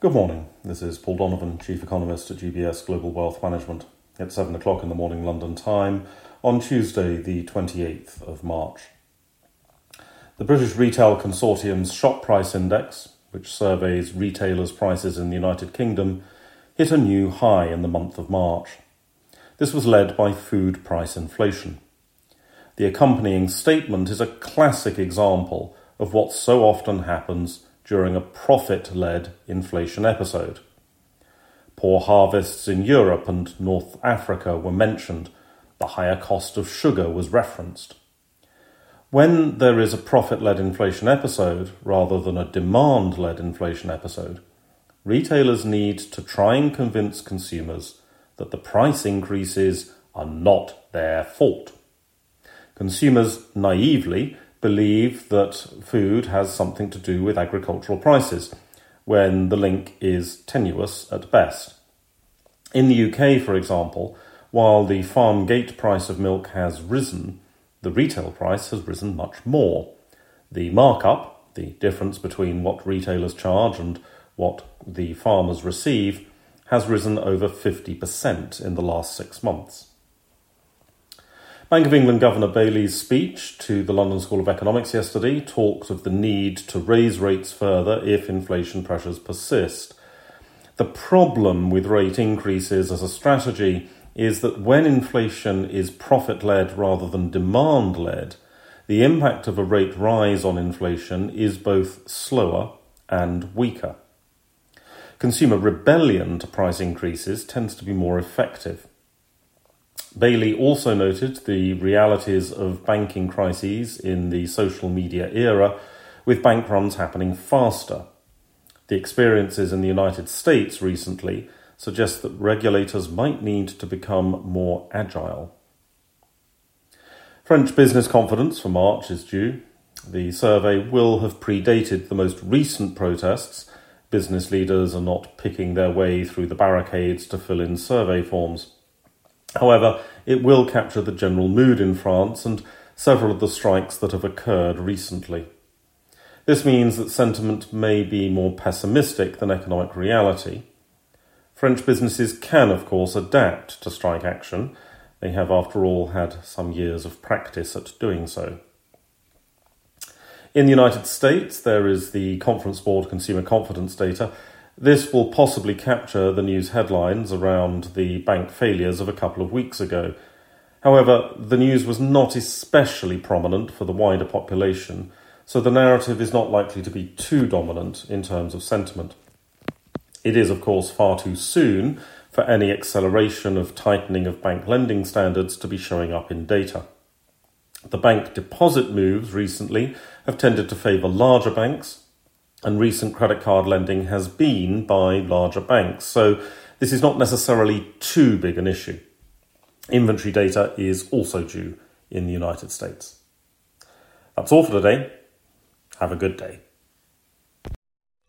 Good morning. This is Paul Donovan, Chief Economist at UBS Global Wealth Management. It's 7 o'clock in the morning London time on Tuesday, the 28th of March. The British Retail Consortium's Shop Price Index, which surveys retailers' prices in the United Kingdom, hit a new high in the month of March. This was led by food price inflation. The accompanying statement is a classic example of what so often happens during a profit led inflation episode. Poor harvests in Europe and North Africa were mentioned. The higher cost of sugar was referenced. When there is a profit led inflation episode rather than a demand led inflation episode, retailers need to try and convince consumers that the price increases are not their fault. Consumers naively believe that food has something to do with agricultural prices, when the link is tenuous at best. In the UK, for example, while the farm gate price of milk has risen, the retail price has risen much more. The markup, the difference between what retailers charge and what the farmers receive, has risen over 50% in the last six months. Bank of England Governor Bailey's speech to the London School of Economics yesterday talked of the need to raise rates further if inflation pressures persist. The problem with rate increases as a strategy is that when inflation is profit led rather than demand led, the impact of a rate rise on inflation is both slower and weaker. Consumer rebellion to price increases tends to be more effective. Bailey also noted the realities of banking crises in the social media era, with bank runs happening faster. The experiences in the United States recently suggest that regulators might need to become more agile. French business confidence for March is due. The survey will have predated the most recent protests. Business leaders are not picking their way through the barricades to fill in survey forms. However, it will capture the general mood in France and several of the strikes that have occurred recently. This means that sentiment may be more pessimistic than economic reality. French businesses can, of course, adapt to strike action. They have, after all, had some years of practice at doing so. In the United States, there is the Conference Board consumer confidence data, this will possibly capture the news headlines around the bank failures of a couple of weeks ago. However, the news was not especially prominent for the wider population, so the narrative is not likely to be too dominant in terms of sentiment. It is, of course, far too soon for any acceleration of tightening of bank lending standards to be showing up in data. The bank deposit moves recently have tended to favour larger banks, and recent credit card lending has been by larger banks. So this is not necessarily too big an issue. Inventory data is also due in the United States. That's all for today. Have a good day.